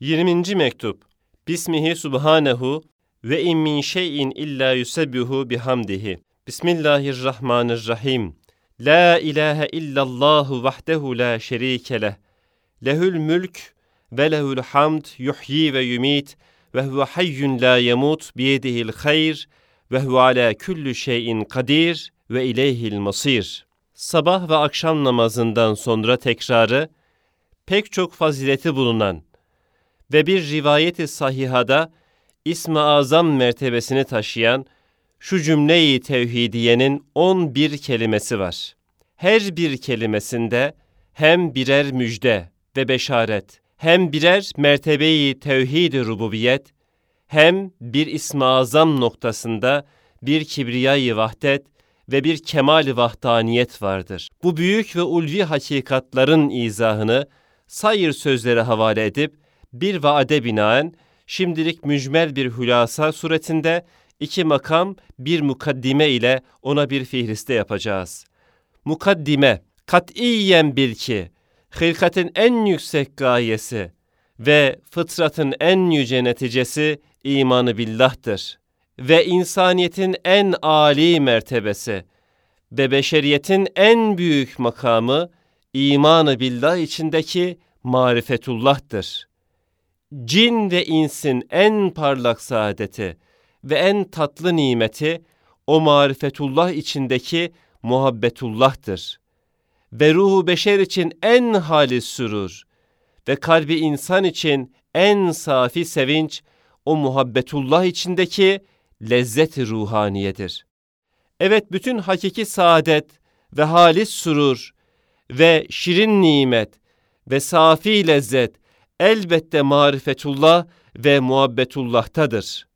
20. mektup. Bismihi subhanehu ve in şeyin illa yusebbihu bihamdihi. Bismillahirrahmanirrahim. La ilahe illallahu vahdehu la şerike leh. Lehül mülk ve lehül hamd yuhyi ve yumit ve huve hayyun la yemut biyedihil hayr ve huve ala kulli şeyin kadir ve ileyhil masir. Sabah ve akşam namazından sonra tekrarı pek çok fazileti bulunan ve bir rivayeti sahihada İsmi Azam mertebesini taşıyan şu cümleyi tevhidiyenin 11 kelimesi var. Her bir kelimesinde hem birer müjde ve beşaret, hem birer mertebeyi tevhid-i rububiyet, hem bir İsmi Azam noktasında bir kibriyayı vahdet ve bir kemal-i vahdaniyet vardır. Bu büyük ve ulvi hakikatların izahını sayır sözlere havale edip bir vaade binaen şimdilik mücmel bir hülasa suretinde iki makam bir mukaddime ile ona bir fihriste yapacağız. Mukaddime, katiyen bil ki, hilkatin en yüksek gayesi ve fıtratın en yüce neticesi imanı billah'tır. Ve insaniyetin en âli mertebesi ve beşeriyetin en büyük makamı imanı billah içindeki marifetullah'tır. Cin ve insin en parlak saadeti ve en tatlı nimeti o marifetullah içindeki muhabbetullah'tır. Ve ruhu beşer için en halis sürur ve kalbi insan için en safi sevinç o muhabbetullah içindeki lezzet-i ruhaniyedir. Evet bütün hakiki saadet ve halis surur ve şirin nimet ve safi lezzet elbette marifetullah ve muhabbetullah'tadır.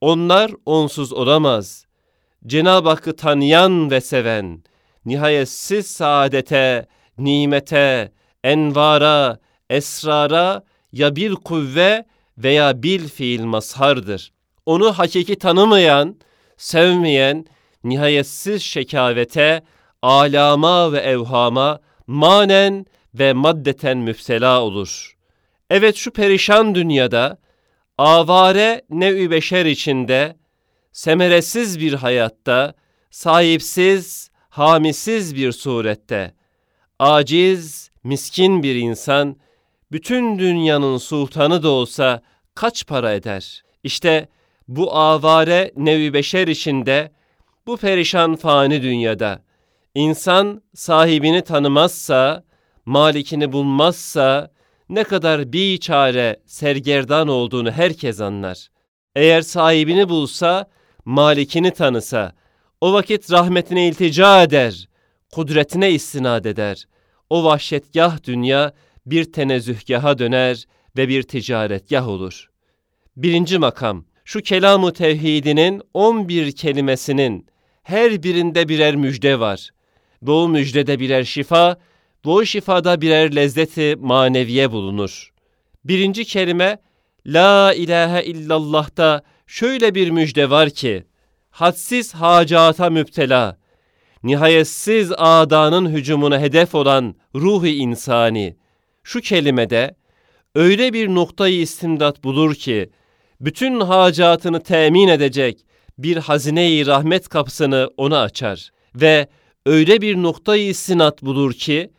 Onlar onsuz olamaz. Cenab-ı Hakk'ı tanıyan ve seven, nihayetsiz saadete, nimete, envara, esrara ya bil kuvve veya bil fiil mazhardır. Onu hakiki tanımayan, sevmeyen, nihayetsiz şekavete, alama ve evhama manen ve maddeten müpsela olur. Evet şu perişan dünyada, avare nev beşer içinde, semeresiz bir hayatta, sahipsiz, hamisiz bir surette, aciz, miskin bir insan, bütün dünyanın sultanı da olsa kaç para eder? İşte bu avare nevi beşer içinde, bu perişan fani dünyada, insan sahibini tanımazsa, malikini bulmazsa, ne kadar bir çare sergerdan olduğunu herkes anlar. Eğer sahibini bulsa, malikini tanısa, o vakit rahmetine iltica eder, kudretine istinad eder. O vahşetgah dünya bir tenezzühgaha döner ve bir ticaretgah olur. Birinci makam, şu kelamu tevhidinin 11 kelimesinin her birinde birer müjde var. Bu müjdede birer şifa, bu şifada birer lezzeti maneviye bulunur. Birinci kelime, La ilahe illallah'ta şöyle bir müjde var ki, hadsiz hacata müptela, nihayetsiz adanın hücumuna hedef olan ruhi insani, şu kelimede öyle bir noktayı istimdat bulur ki, bütün hacatını temin edecek bir hazine-i rahmet kapısını ona açar ve öyle bir noktayı istinat bulur ki,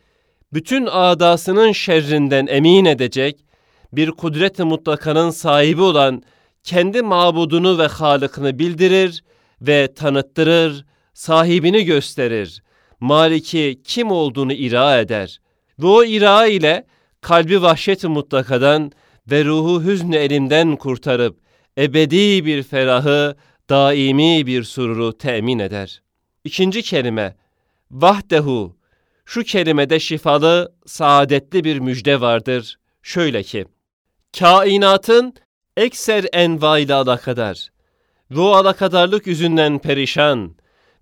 bütün adasının şerrinden emin edecek, bir kudret-i mutlakanın sahibi olan kendi mabudunu ve halıkını bildirir ve tanıttırır, sahibini gösterir, maliki kim olduğunu ira eder. Ve o ira ile kalbi vahşet-i mutlakadan ve ruhu hüznü elimden kurtarıp ebedi bir ferahı, daimi bir sururu temin eder. İkinci kelime, vahdehu, şu kelimede şifalı, saadetli bir müjde vardır. Şöyle ki, kainatın ekser envayla alakadar o alakadarlık yüzünden perişan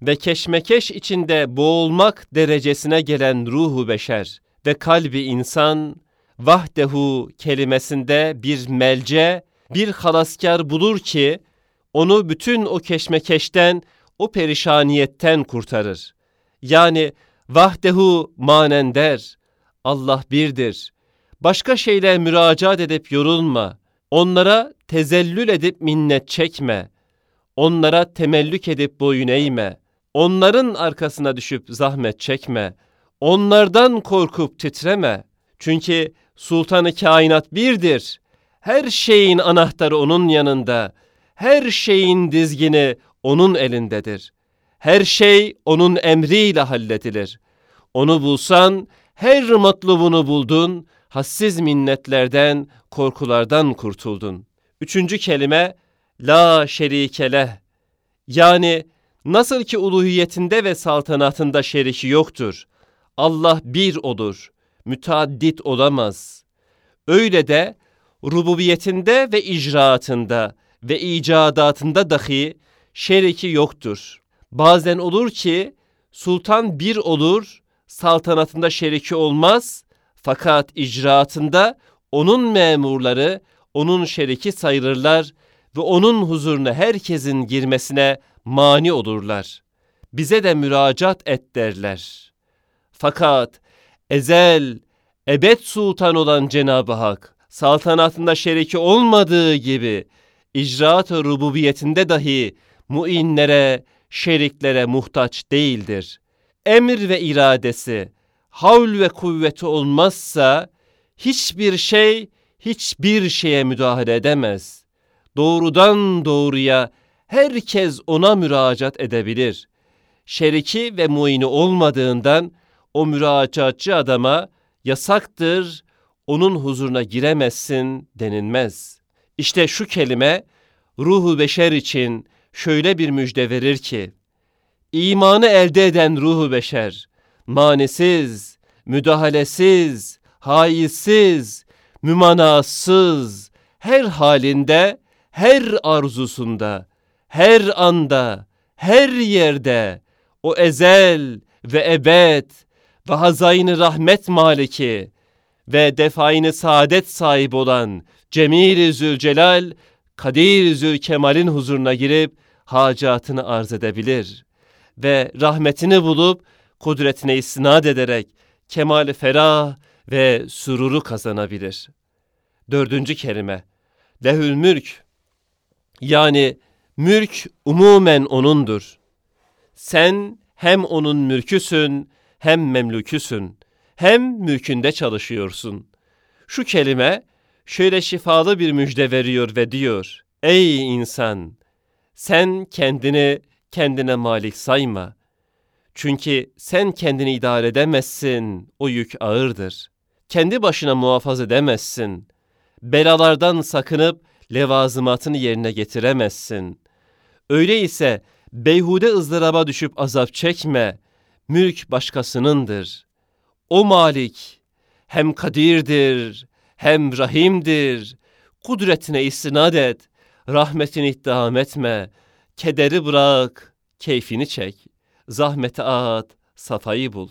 ve keşmekeş içinde boğulmak derecesine gelen ruhu beşer ve kalbi insan, vahdehu kelimesinde bir melce, bir halaskar bulur ki, onu bütün o keşmekeşten, o perişaniyetten kurtarır. Yani vahdehu manender, Allah birdir. Başka şeyle müracaat edip yorulma. Onlara tezellül edip minnet çekme. Onlara temellük edip boyun eğme. Onların arkasına düşüp zahmet çekme. Onlardan korkup titreme. Çünkü sultanı kainat birdir. Her şeyin anahtarı onun yanında. Her şeyin dizgini onun elindedir. Her şey onun emriyle halledilir. Onu bulsan her matlubunu buldun, hassiz minnetlerden, korkulardan kurtuldun. Üçüncü kelime la şerikeleh. Yani nasıl ki uluhiyetinde ve saltanatında şeriki yoktur. Allah bir olur, müteaddit olamaz. Öyle de rububiyetinde ve icraatında ve icadatında dahi şeriki yoktur. Bazen olur ki sultan bir olur, saltanatında şeriki olmaz fakat icraatında onun memurları onun şeriki sayılırlar ve onun huzuruna herkesin girmesine mani olurlar. Bize de müracaat et derler. Fakat ezel, ebed sultan olan Cenab-ı Hak, saltanatında şeriki olmadığı gibi, icraat-ı rububiyetinde dahi muinlere, şeriklere muhtaç değildir. Emir ve iradesi, havl ve kuvveti olmazsa, hiçbir şey, hiçbir şeye müdahale edemez. Doğrudan doğruya herkes ona müracaat edebilir. Şeriki ve muini olmadığından o müracaatçı adama yasaktır, onun huzuruna giremezsin denilmez. İşte şu kelime ruhu beşer için şöyle bir müjde verir ki, imanı elde eden ruhu beşer, manisiz, müdahalesiz, haizsiz, mümanasız, her halinde, her arzusunda, her anda, her yerde o ezel ve ebed ve hazayını rahmet maliki ve defaini saadet sahibi olan Cemil-i Zülcelal, Kadir Zülkemal'in huzuruna girip hacatını arz edebilir ve rahmetini bulup kudretine istinad ederek kemal ferah ve sururu kazanabilir. Dördüncü kelime, lehül mülk, yani mülk umumen O'nundur. Sen hem O'nun mülküsün, hem memlüküsün, hem mülkünde çalışıyorsun. Şu kelime şöyle şifalı bir müjde veriyor ve diyor, Ey insan! Sen kendini kendine malik sayma. Çünkü sen kendini idare edemezsin, o yük ağırdır. Kendi başına muhafaza edemezsin. Belalardan sakınıp levazımatını yerine getiremezsin. Öyleyse beyhude ızdıraba düşüp azap çekme, mülk başkasınındır. O malik hem kadirdir, hem rahimdir. Kudretine istinad et, rahmetini ittiham etme, kederi bırak, keyfini çek, zahmeti at, safayı bul.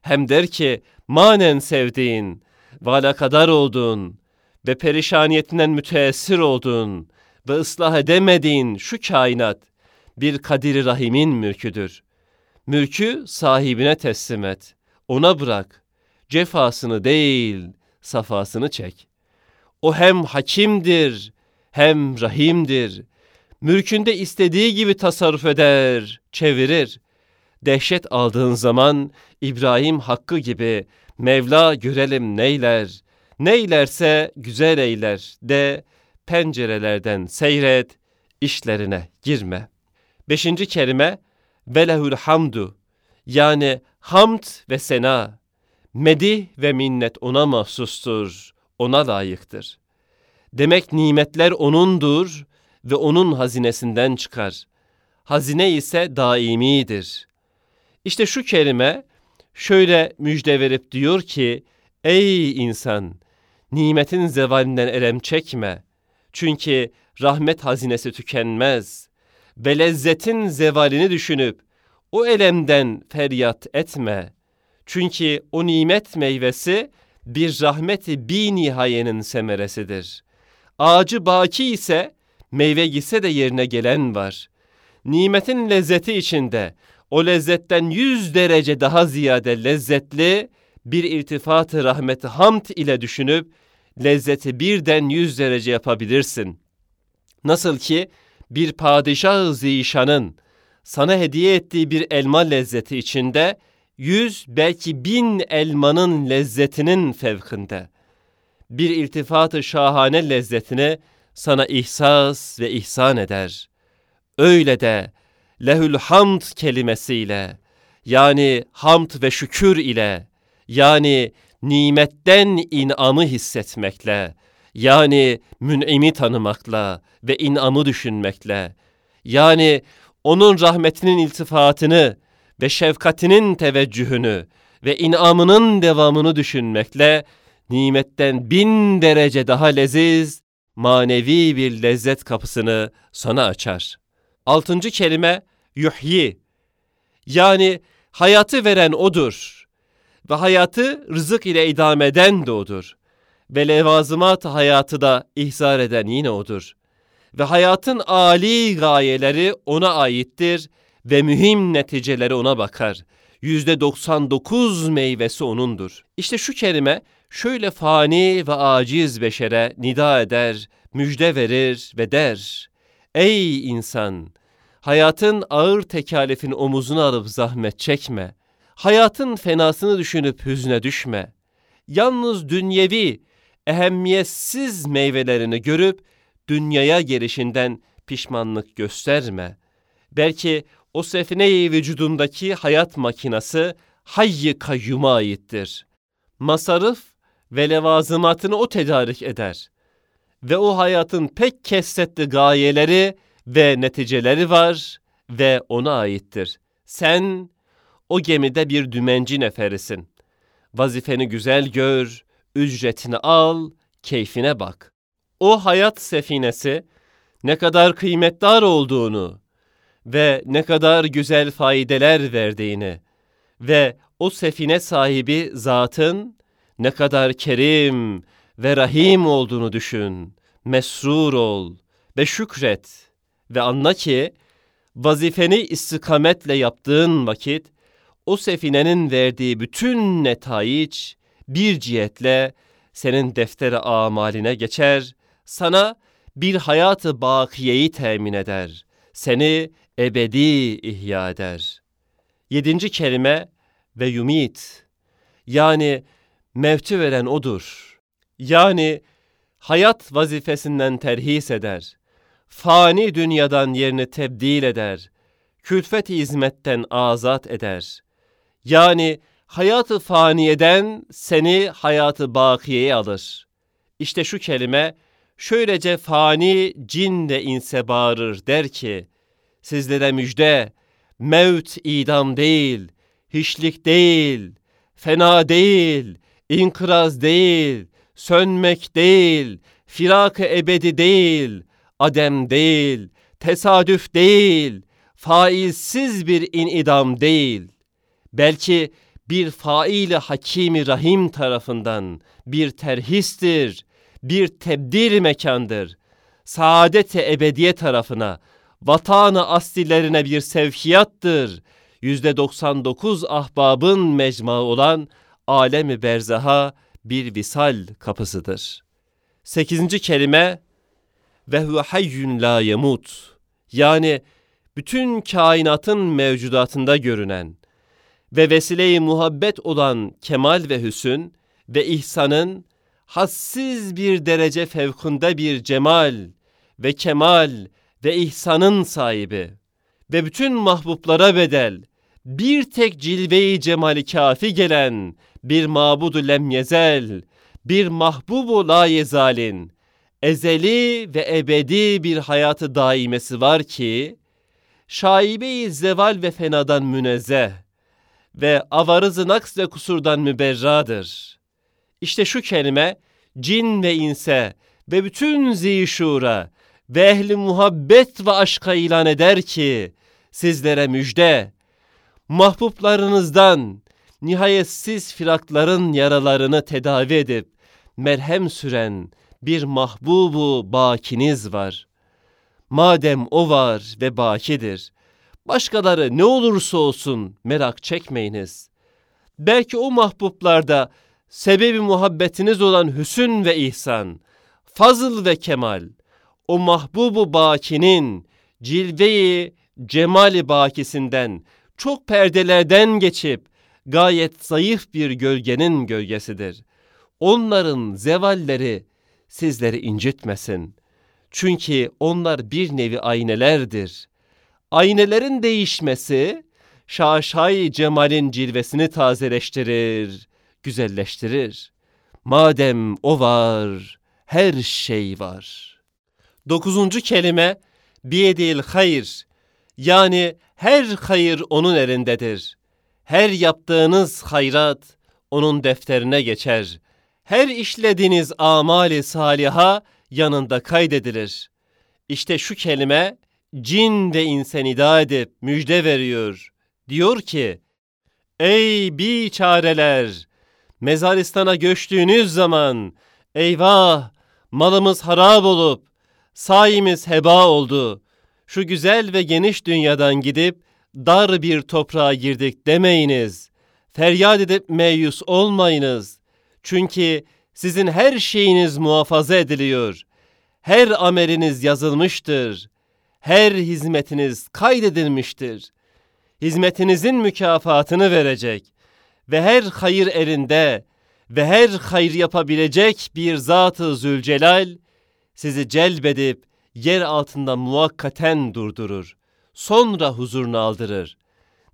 Hem der ki, manen sevdiğin, vala kadar oldun ve perişaniyetinden müteessir oldun ve ıslah edemediğin şu kainat bir kadiri rahimin mülküdür. Mülkü sahibine teslim et, ona bırak, cefasını değil, safasını çek. O hem hakimdir, hem rahimdir. Mülkünde istediği gibi tasarruf eder, çevirir. Dehşet aldığın zaman İbrahim hakkı gibi Mevla görelim neyler, neylerse güzel eyler de pencerelerden seyret, işlerine girme. Beşinci kelime velehül hamdu yani hamd ve sena, medih ve minnet ona mahsustur, ona layıktır. Demek nimetler O'nundur ve O'nun hazinesinden çıkar. Hazine ise daimidir. İşte şu kelime şöyle müjde verip diyor ki, Ey insan! Nimetin zevalinden elem çekme. Çünkü rahmet hazinesi tükenmez. Ve lezzetin zevalini düşünüp o elemden feryat etme. Çünkü o nimet meyvesi bir rahmeti bi nihayenin semeresidir. Ağacı baki ise meyve gitse de yerine gelen var. Nimetin lezzeti içinde o lezzetten yüz derece daha ziyade lezzetli bir irtifatı rahmeti hamd ile düşünüp lezzeti birden yüz derece yapabilirsin. Nasıl ki bir padişah zişanın sana hediye ettiği bir elma lezzeti içinde yüz belki bin elmanın lezzetinin fevkinde. Bir irtifatı şahane lezzetini sana ihsas ve ihsan eder. Öyle de lehül hamd kelimesiyle yani hamd ve şükür ile yani nimetten inamı hissetmekle yani mün'imi tanımakla ve inamı düşünmekle yani onun rahmetinin iltifatını ve şefkatinin teveccühünü ve inamının devamını düşünmekle nimetten bin derece daha leziz, manevi bir lezzet kapısını sana açar. Altıncı kelime yuhyi. Yani hayatı veren odur ve hayatı rızık ile idame eden de odur ve levazımat hayatı da ihzar eden yine odur. Ve hayatın âli gayeleri ona aittir ve mühim neticeleri ona bakar. Yüzde 99 meyvesi onundur. İşte şu kelime şöyle fani ve aciz beşere nida eder, müjde verir ve der. Ey insan! Hayatın ağır tekalifin omuzuna alıp zahmet çekme. Hayatın fenasını düşünüp hüzne düşme. Yalnız dünyevi, ehemmiyetsiz meyvelerini görüp dünyaya gelişinden pişmanlık gösterme. Belki o sefine-i vücudundaki hayat makinası hayy kayyuma aittir. Masarif ve levazımatını o tedarik eder. Ve o hayatın pek kesretli gayeleri ve neticeleri var ve ona aittir. Sen o gemide bir dümenci neferisin. Vazifeni güzel gör, ücretini al, keyfine bak. O hayat sefinesi ne kadar kıymetdar olduğunu ve ne kadar güzel faydeler verdiğini ve o sefine sahibi zatın ne kadar kerim ve rahim olduğunu düşün. Mesrur ol ve şükret ve anla ki vazifeni istikametle yaptığın vakit o sefinenin verdiği bütün netayiç bir cihetle senin deftere amaline geçer, sana bir hayatı bakiyeyi temin eder, seni ebedi ihya eder. Yedinci kelime ve yumit, yani mevti veren odur. Yani hayat vazifesinden terhis eder. Fani dünyadan yerini tebdil eder. Külfet-i hizmetten azat eder. Yani hayatı faniyeden seni hayatı bakiyeye alır. İşte şu kelime şöylece fani cin de inse bağırır der ki, sizlere müjde, mevt idam değil, hiçlik değil, fena değil, inkıraz değil, sönmek değil, firak-ı ebedi değil, adem değil, tesadüf değil, faizsiz bir inidam değil. Belki bir faili hakimi rahim tarafından bir terhistir, bir tebdil mekandır. Saadet-i ebediye tarafına, vatanı aslilerine bir sevkiyattır. Yüzde 99 ahbabın mecma olan alemi berzaha bir visal kapısıdır. Sekizinci kelime ve huve hayyun la yemut. Yani bütün kainatın mevcudatında görünen ve vesile-i muhabbet olan kemal ve hüsün ve ihsanın hassiz bir derece fevkunda bir cemal ve kemal ve ihsanın sahibi ve bütün mahbublara bedel bir tek cilve-i cemali kafi gelen bir mabudu lem yezel, bir mahbubu la yezalin, ezeli ve ebedi bir hayatı daimesi var ki, şaibe-i zeval ve fenadan münezzeh ve avarızı naks ve kusurdan müberradır. İşte şu kelime, cin ve inse ve bütün zişura ve ehli muhabbet ve aşka ilan eder ki, sizlere müjde, mahbublarınızdan nihayetsiz firakların yaralarını tedavi edip merhem süren bir mahbubu bakiniz var. Madem o var ve bakidir, başkaları ne olursa olsun merak çekmeyiniz. Belki o mahbublarda sebebi muhabbetiniz olan hüsün ve ihsan, fazıl ve kemal, o mahbubu bakinin cilveyi cemali bakisinden, çok perdelerden geçip gayet zayıf bir gölgenin gölgesidir. Onların zevalleri sizleri incitmesin. Çünkü onlar bir nevi aynelerdir. Aynelerin değişmesi şaşay cemalin cilvesini tazeleştirir, güzelleştirir. Madem o var, her şey var. Dokuzuncu kelime, biyedil hayır, yani her hayır onun elindedir. Her yaptığınız hayrat onun defterine geçer. Her işlediğiniz amali saliha yanında kaydedilir. İşte şu kelime cin ve insan ida edip müjde veriyor. Diyor ki, Ey biçareler! Mezaristan'a göçtüğünüz zaman, eyvah! Malımız harap olup, sayimiz heba oldu. Şu güzel ve geniş dünyadan gidip, dar bir toprağa girdik demeyiniz. Feryat edip meyus olmayınız. Çünkü sizin her şeyiniz muhafaza ediliyor. Her ameliniz yazılmıştır. Her hizmetiniz kaydedilmiştir. Hizmetinizin mükafatını verecek ve her hayır elinde ve her hayır yapabilecek bir Zat-ı Zülcelal sizi celbedip yer altında muhakkaten durdurur. Sonra huzuruna aldırır.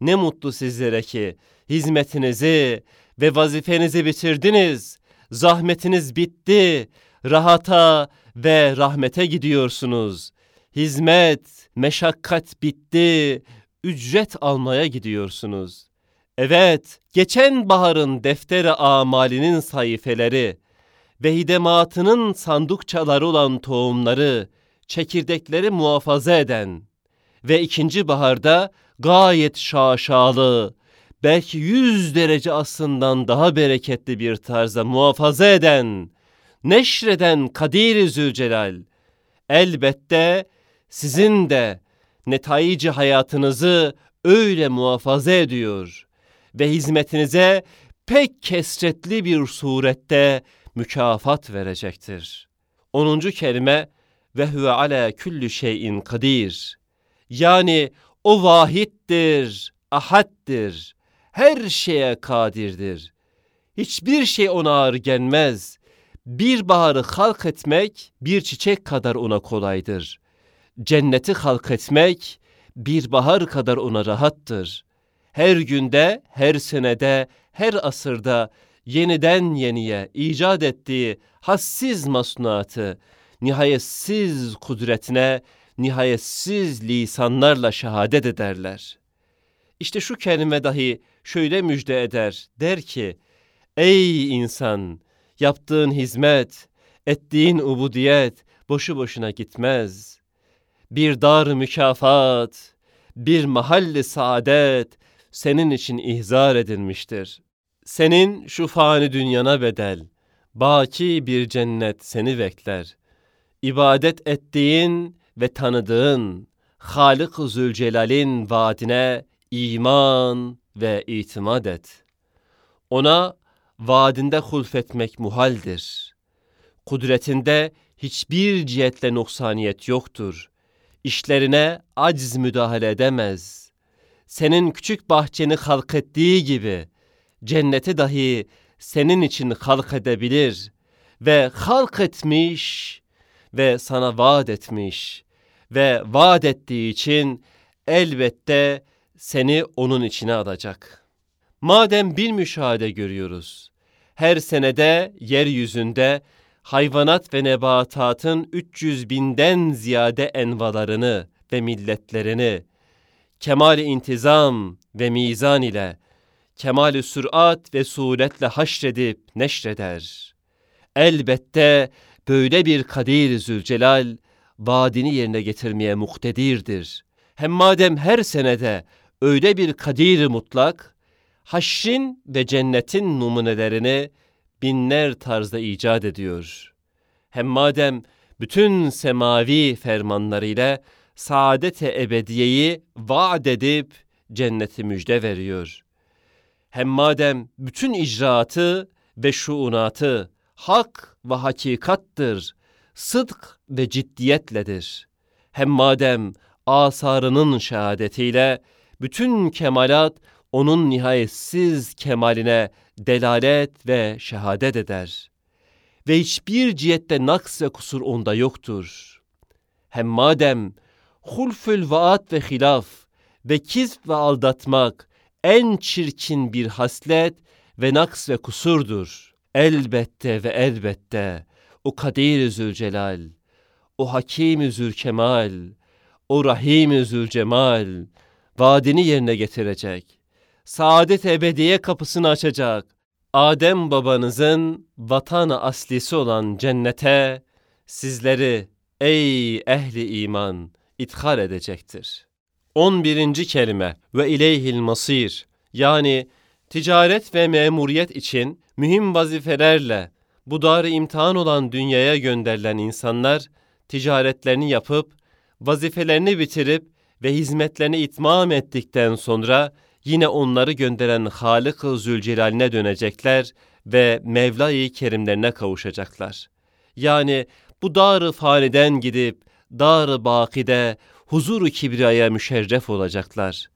Ne mutlu sizlere ki hizmetinizi ve vazifenizi bitirdiniz. Zahmetiniz bitti. Rahata ve rahmete gidiyorsunuz. Hizmet, meşakkat bitti. Ücret almaya gidiyorsunuz. Evet, geçen baharın defteri amalinin sayfeleri ve hidematının olan tohumları, çekirdekleri muhafaza eden ve ikinci baharda gayet şaşalı, belki yüz derece aslından daha bereketli bir tarzda muhafaza eden, neşreden Kadir-i Zülcelal, elbette sizin de netayici hayatınızı öyle muhafaza ediyor ve hizmetinize pek kesretli bir surette mükafat verecektir. 10. kelime ve huve ala kulli şeyin kadir. Yani o vahittir, ahaddir, her şeye kadirdir. Hiçbir şey ona ağır gelmez. Bir baharı halk etmek bir çiçek kadar ona kolaydır. Cenneti halk etmek bir bahar kadar ona rahattır. Her günde, her senede, her asırda yeniden yeniye icat ettiği hassiz masnuatı, nihayetsiz kudretine, nihayetsiz lisanlarla şehadet ederler. İşte şu kelime dahi şöyle müjde eder, der ki, Ey insan, yaptığın hizmet, ettiğin ubudiyet boşu boşuna gitmez. Bir dar mükafat, bir mahalli saadet senin için ihzar edilmiştir. Senin şu fani dünyana bedel, baki bir cennet seni bekler. İbadet ettiğin ve tanıdığın Halık-ı Zülcelal'in vaadine iman ve itimat et. Ona vaadinde hulfetmek muhaldir. Kudretinde hiçbir cihetle noksaniyet yoktur. İşlerine aciz müdahale edemez. Senin küçük bahçeni halk ettiği gibi cenneti dahi senin için halk edebilir ve halk etmiş ve sana vaat etmiş ve vaat ettiği için elbette seni onun içine alacak. Madem bir müşahede görüyoruz, her senede yeryüzünde hayvanat ve nebatatın 300 binden ziyade envalarını ve milletlerini, kemal intizam ve mizan ile, kemal sürat ve suretle haşredip neşreder. Elbette böyle bir Kadir Zülcelal, vaadini yerine getirmeye muktedirdir. Hem madem her senede öyle bir kadir mutlak, haşrin ve cennetin numunelerini binler tarzda icat ediyor. Hem madem bütün semavi fermanlarıyla saadet-i ebediyeyi vaat edip cenneti müjde veriyor. Hem madem bütün icraatı ve şuunatı hak ve hakikattır, sıdk ve ciddiyetledir. Hem madem asarının şehadetiyle bütün kemalat onun nihayetsiz kemaline delalet ve şehadet eder. Ve hiçbir cihette naks ve kusur onda yoktur. Hem madem hulfül vaat ve hilaf ve kizb ve aldatmak en çirkin bir haslet ve naks ve kusurdur. Elbette ve elbette o Kadir-i Zülcelal, o Hakim-i Zülkemal, o Rahim-i Zülcemal vaadini yerine getirecek. Saadet ebediye kapısını açacak. Adem babanızın vatanı aslisi olan cennete sizleri ey ehli iman ithal edecektir. 11. kelime ve ileyhil masir yani ticaret ve memuriyet için mühim vazifelerle bu darı imtihan olan dünyaya gönderilen insanlar ticaretlerini yapıp vazifelerini bitirip ve hizmetlerini itmam ettikten sonra yine onları gönderen Halık-ı Zülcelal'ine dönecekler ve Mevla-i Kerimlerine kavuşacaklar. Yani bu dar-ı faniden gidip dar-ı bakide huzur-u kibriyaya müşerref olacaklar.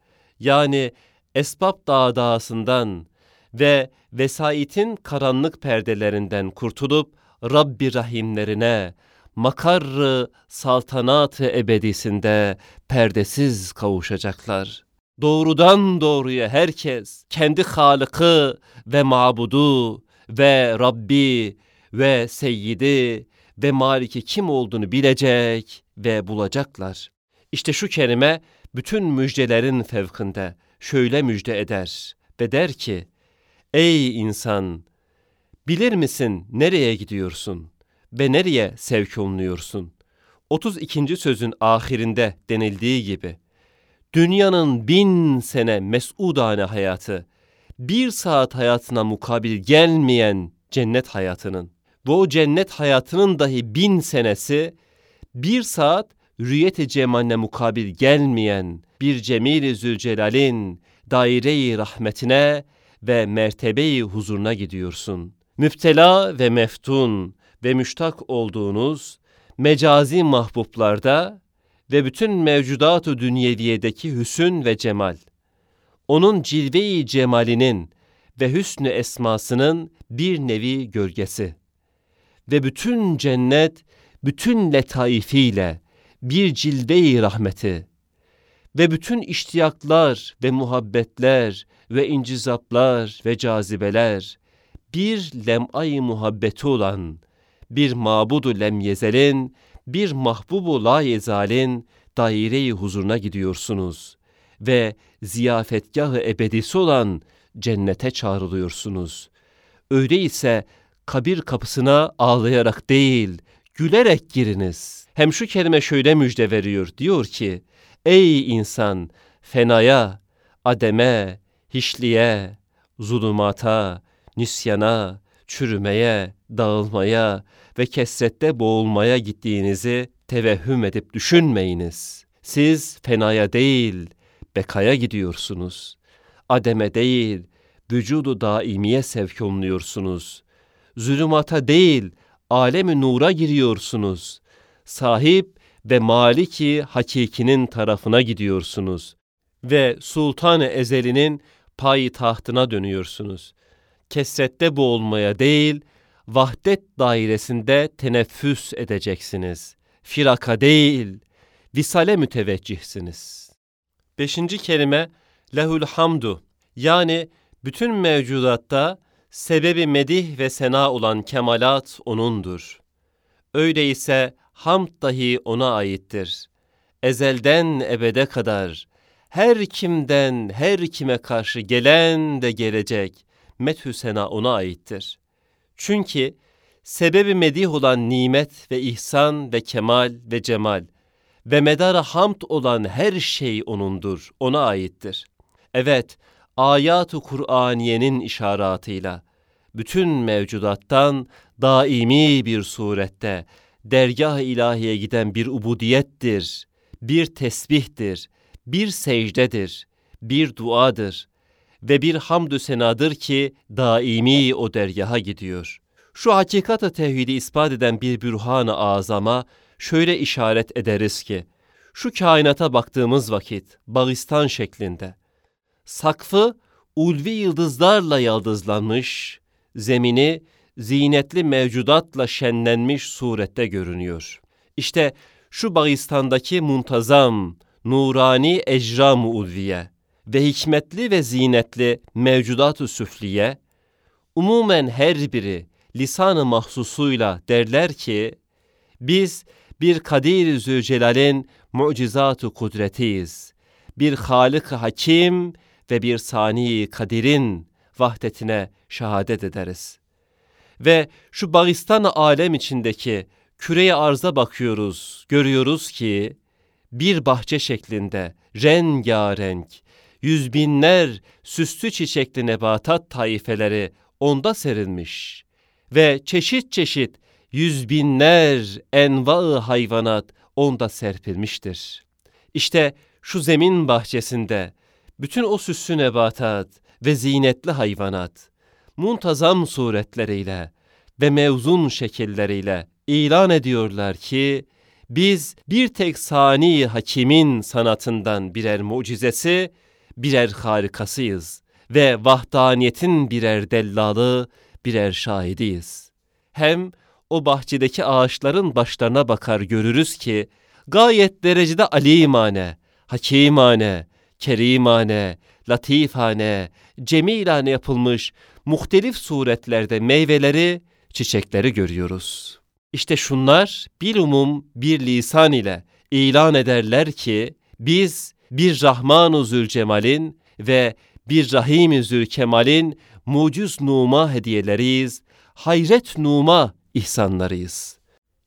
Yani esbab dağdağısından ve vesaitin karanlık perdelerinden kurtulup Rabbi rahimlerine, makarrı saltanatı ebedisinde perdesiz kavuşacaklar. Doğrudan doğruya herkes kendi Halık'ı ve mabudu ve Rabbi ve Seyyidi ve Maliki kim olduğunu bilecek ve bulacaklar. İşte şu kelime bütün müjdelerin fevkinde şöyle müjde eder ve der ki, Ey insan! Bilir misin nereye gidiyorsun ve nereye sevk olunuyorsun? 32. sözün ahirinde denildiği gibi, dünyanın bin sene mesudane hayatı, bir saat hayatına mukabil gelmeyen cennet hayatının ve o cennet hayatının dahi bin senesi, bir saat rüyet-i cemaline mukabil gelmeyen bir Cemil-i Zülcelal'in daire-i rahmetine ve mertebeyi huzuruna gidiyorsun. Müptela ve meftun ve müştak olduğunuz mecazi mahbublarda ve bütün mevcudat-ı dünyeviyedeki hüsün ve cemal, onun cilve-i cemalinin ve hüsnü esmasının bir nevi gölgesi ve bütün cennet, bütün letaifiyle bir cilve-i rahmeti ve bütün iştiyaklar ve muhabbetler ve incizaplar ve cazibeler bir lem'ay muhabbeti olan bir mabudu lemyezelin, bir mahbubu la yezalin daire-i huzuruna gidiyorsunuz ve ziyafetgahı ebedisi olan cennete çağrılıyorsunuz. Öyleyse kabir kapısına ağlayarak değil, gülerek giriniz. Hem şu kelime şöyle müjde veriyor, diyor ki, Ey insan, fenaya, ademe, hiçliğe, zulumata, nisyana, çürümeye, dağılmaya ve kesrette boğulmaya gittiğinizi tevehhüm edip düşünmeyiniz. Siz fenaya değil, bekaya gidiyorsunuz. Ademe değil, vücudu daimiye sevk olunuyorsunuz. Zulümata değil, alemi nura giriyorsunuz. Sahip ve maliki hakikinin tarafına gidiyorsunuz ve sultan-ı ezelinin payı tahtına dönüyorsunuz. Kesrette boğulmaya değil, vahdet dairesinde teneffüs edeceksiniz. Firaka değil, visale müteveccihsiniz. Beşinci kelime, lehul hamdu, yani bütün mevcudatta sebebi medih ve sena olan kemalat O'nundur. Öyleyse hamd dahi O'na aittir. Ezelden ebede kadar, her kimden her kime karşı gelen de gelecek, methü sena O'na aittir. Çünkü sebebi medih olan nimet ve ihsan ve kemal ve cemal ve medara hamd olan her şey O'nundur, O'na aittir. Evet, ayat-ı Kur'aniyenin işaratıyla bütün mevcudattan daimi bir surette dergah-ı ilahiye giden bir ubudiyettir, bir tesbihtir, bir secdedir, bir duadır ve bir hamdü senadır ki daimi o dergaha gidiyor. Şu hakikati tevhidi ispat eden bir bürhan-ı azama şöyle işaret ederiz ki, şu kainata baktığımız vakit bağistan şeklinde, sakfı ulvi yıldızlarla yaldızlanmış, zemini zinetli mevcudatla şenlenmiş surette görünüyor. İşte şu Bağistan'daki muntazam, nurani ecram-ı ulviye ve hikmetli ve zinetli mevcudat-ı süfliye, umumen her biri lisan-ı mahsusuyla derler ki, biz bir Kadir-i Zülcelal'in mucizat-ı kudretiyiz. Bir Halık-ı Hakim ve bir Sani Kadir'in vahdetine şehadet ederiz. Ve şu Bağistan alem içindeki küreye arza bakıyoruz, görüyoruz ki bir bahçe şeklinde rengarenk, yüz binler süslü çiçekli nebatat taifeleri onda serilmiş ve çeşit çeşit yüz binler enva hayvanat onda serpilmiştir. İşte şu zemin bahçesinde bütün o süslü nebatat ve zinetli hayvanat, muntazam suretleriyle ve mevzun şekilleriyle ilan ediyorlar ki, biz bir tek sani hakimin sanatından birer mucizesi, birer harikasıyız ve vahdaniyetin birer dellalı, birer şahidiyiz. Hem o bahçedeki ağaçların başlarına bakar görürüz ki, gayet derecede alimane, hakimane, kerimane, latifane, cemilane yapılmış muhtelif suretlerde meyveleri, çiçekleri görüyoruz. İşte şunlar bilumum bir lisan ile ilan ederler ki biz bir Rahman-ı Zülcemal'in ve bir Rahim-i Zülkemal'in mucuz numa hediyeleriyiz, hayret numa ihsanlarıyız.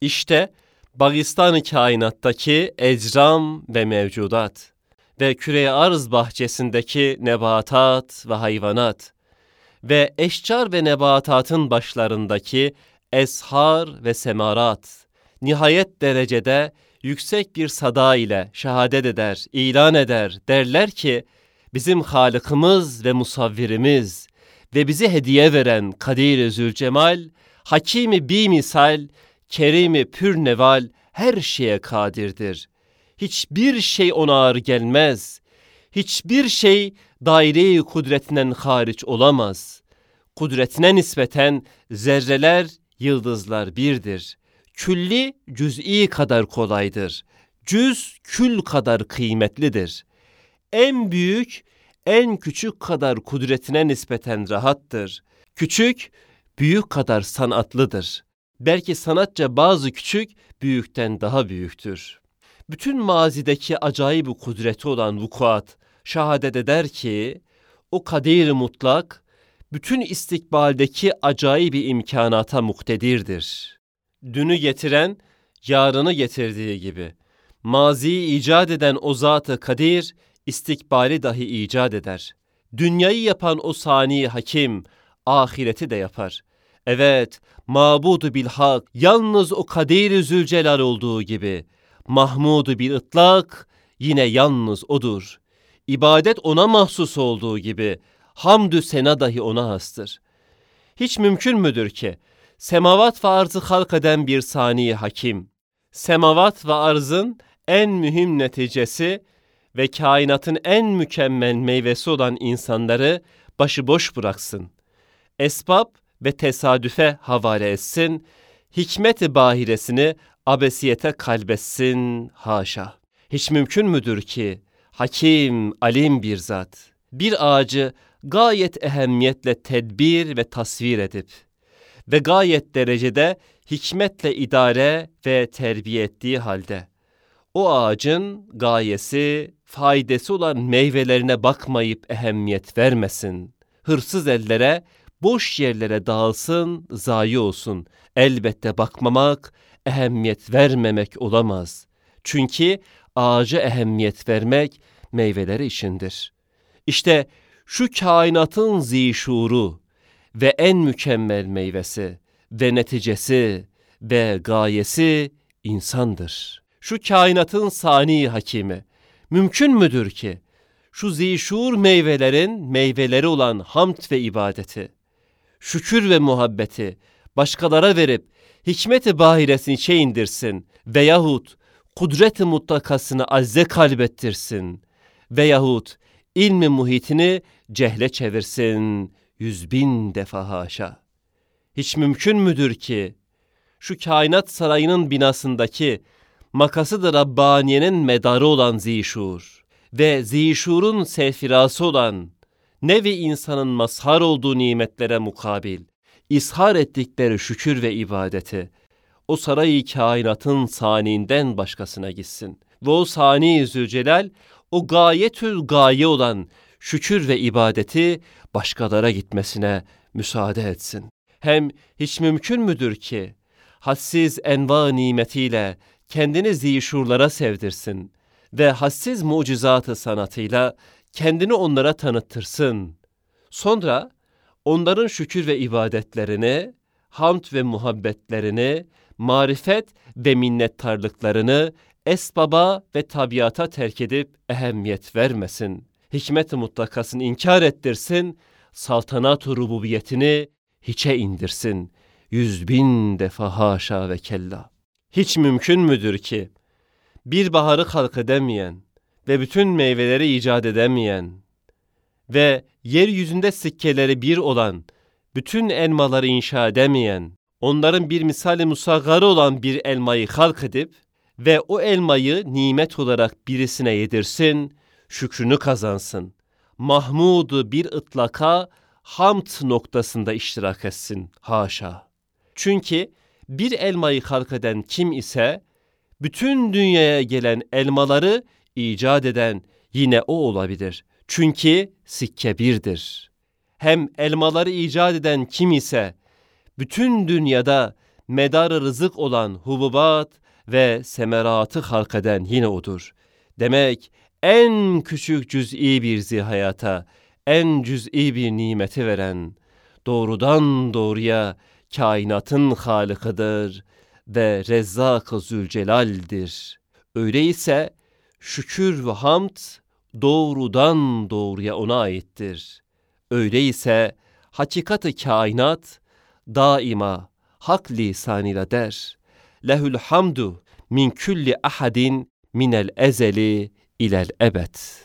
İşte Bağistan-ı kainattaki ecram ve mevcudat ve küre arz bahçesindeki nebatat ve hayvanat ve eşcar ve nebatatın başlarındaki eshar ve semarat nihayet derecede yüksek bir sada ile şehadet eder, ilan eder, derler ki bizim Halık'ımız ve musavvirimiz ve bizi hediye veren Kadir-i Zülcemal, Hakimi bi misal, Kerimi pür neval her şeye kadirdir. Hiçbir şey ona ağır gelmez. Hiçbir şey daire-i kudretinden hariç olamaz. Kudretine nispeten zerreler, yıldızlar birdir. Külli cüz'i kadar kolaydır. Cüz kül kadar kıymetlidir. En büyük, en küçük kadar kudretine nispeten rahattır. Küçük, büyük kadar sanatlıdır. Belki sanatça bazı küçük, büyükten daha büyüktür. Bütün mazideki acayip kudreti olan vukuat şehadet eder ki, o kadir mutlak, bütün istikbaldeki acayip imkanata muktedirdir. Dünü getiren, yarını getirdiği gibi, maziyi icat eden o zat-ı kadir, istikbali dahi icat eder. Dünyayı yapan o sani hakim, ahireti de yapar. Evet, mabudu bil hak, yalnız o kadir-i zülcelal olduğu gibi, mahmudu bil ıtlak, yine yalnız odur. İbadet ona mahsus olduğu gibi, hamdü sena dahi ona hastır. Hiç mümkün müdür ki, semavat ve arzı halk eden bir sani hakim, semavat ve arzın en mühim neticesi ve kainatın en mükemmel meyvesi olan insanları başıboş bıraksın. Esbab ve tesadüfe havale etsin, hikmet-i bahiresini abesiyete kalbetsin haşa. Hiç mümkün müdür ki hakim, alim bir zat bir ağacı gayet ehemmiyetle tedbir ve tasvir edip ve gayet derecede hikmetle idare ve terbiye ettiği halde o ağacın gayesi, faydası olan meyvelerine bakmayıp ehemmiyet vermesin. Hırsız ellere, boş yerlere dağılsın, zayi olsun. Elbette bakmamak, ehemmiyet vermemek olamaz. Çünkü ağaca ehemmiyet vermek meyveleri içindir. İşte şu kainatın zişuru ve en mükemmel meyvesi ve neticesi ve gayesi insandır. Şu kainatın sani hakimi mümkün müdür ki şu zişur meyvelerin meyveleri olan hamd ve ibadeti, şükür ve muhabbeti başkalara verip hikmet-i bahiresini şey indirsin veyahut kudret-i mutlakasını azze kalbettirsin veyahut ilmi muhitini cehle çevirsin yüz bin defa haşa. Hiç mümkün müdür ki şu kainat sarayının binasındaki makasıdır Rabbaniye'nin medarı olan zişur ve zişurun sefirası olan nevi insanın mazhar olduğu nimetlere mukabil, ishar ettikleri şükür ve ibadeti, o sarayı kainatın saniinden başkasına gitsin. Ve o sani Zülcelal, o gayetül gaye olan şükür ve ibadeti başkalara gitmesine müsaade etsin. Hem hiç mümkün müdür ki, hassiz enva nimetiyle kendini zişurlara sevdirsin ve hassiz mucizatı sanatıyla kendini onlara tanıttırsın. Sonra onların şükür ve ibadetlerini, hamd ve muhabbetlerini, marifet ve minnettarlıklarını esbaba ve tabiata terk edip ehemmiyet vermesin. Hikmet-i mutlakasını inkar ettirsin, saltanat-ı rububiyetini hiçe indirsin. Yüz bin defa haşa ve kella. Hiç mümkün müdür ki bir baharı halk edemeyen ve bütün meyveleri icat edemeyen ve yeryüzünde sikkeleri bir olan, bütün elmaları inşa edemeyen, onların bir misali musaggarı olan bir elmayı halk edip ve o elmayı nimet olarak birisine yedirsin, şükrünü kazansın. Mahmud'u bir ıtlaka hamd noktasında iştirak etsin. Haşa. Çünkü bir elmayı halk eden kim ise, bütün dünyaya gelen elmaları icat eden yine o olabilir. Çünkü sikke birdir. Hem elmaları icat eden kim ise, bütün dünyada medarı rızık olan hububat ve semeratı halk eden yine odur. Demek en küçük cüz'i bir zihayata, en cüz'i bir nimeti veren, doğrudan doğruya kainatın halıkıdır ve Rezzak-ı Zülcelal'dir. Öyleyse şükür ve hamd doğrudan doğruya ona aittir. Öyleyse hakikati kainat daima hak lisanıyla der. Lehül hamdu min külli ahadin minel ezeli ilel ebed.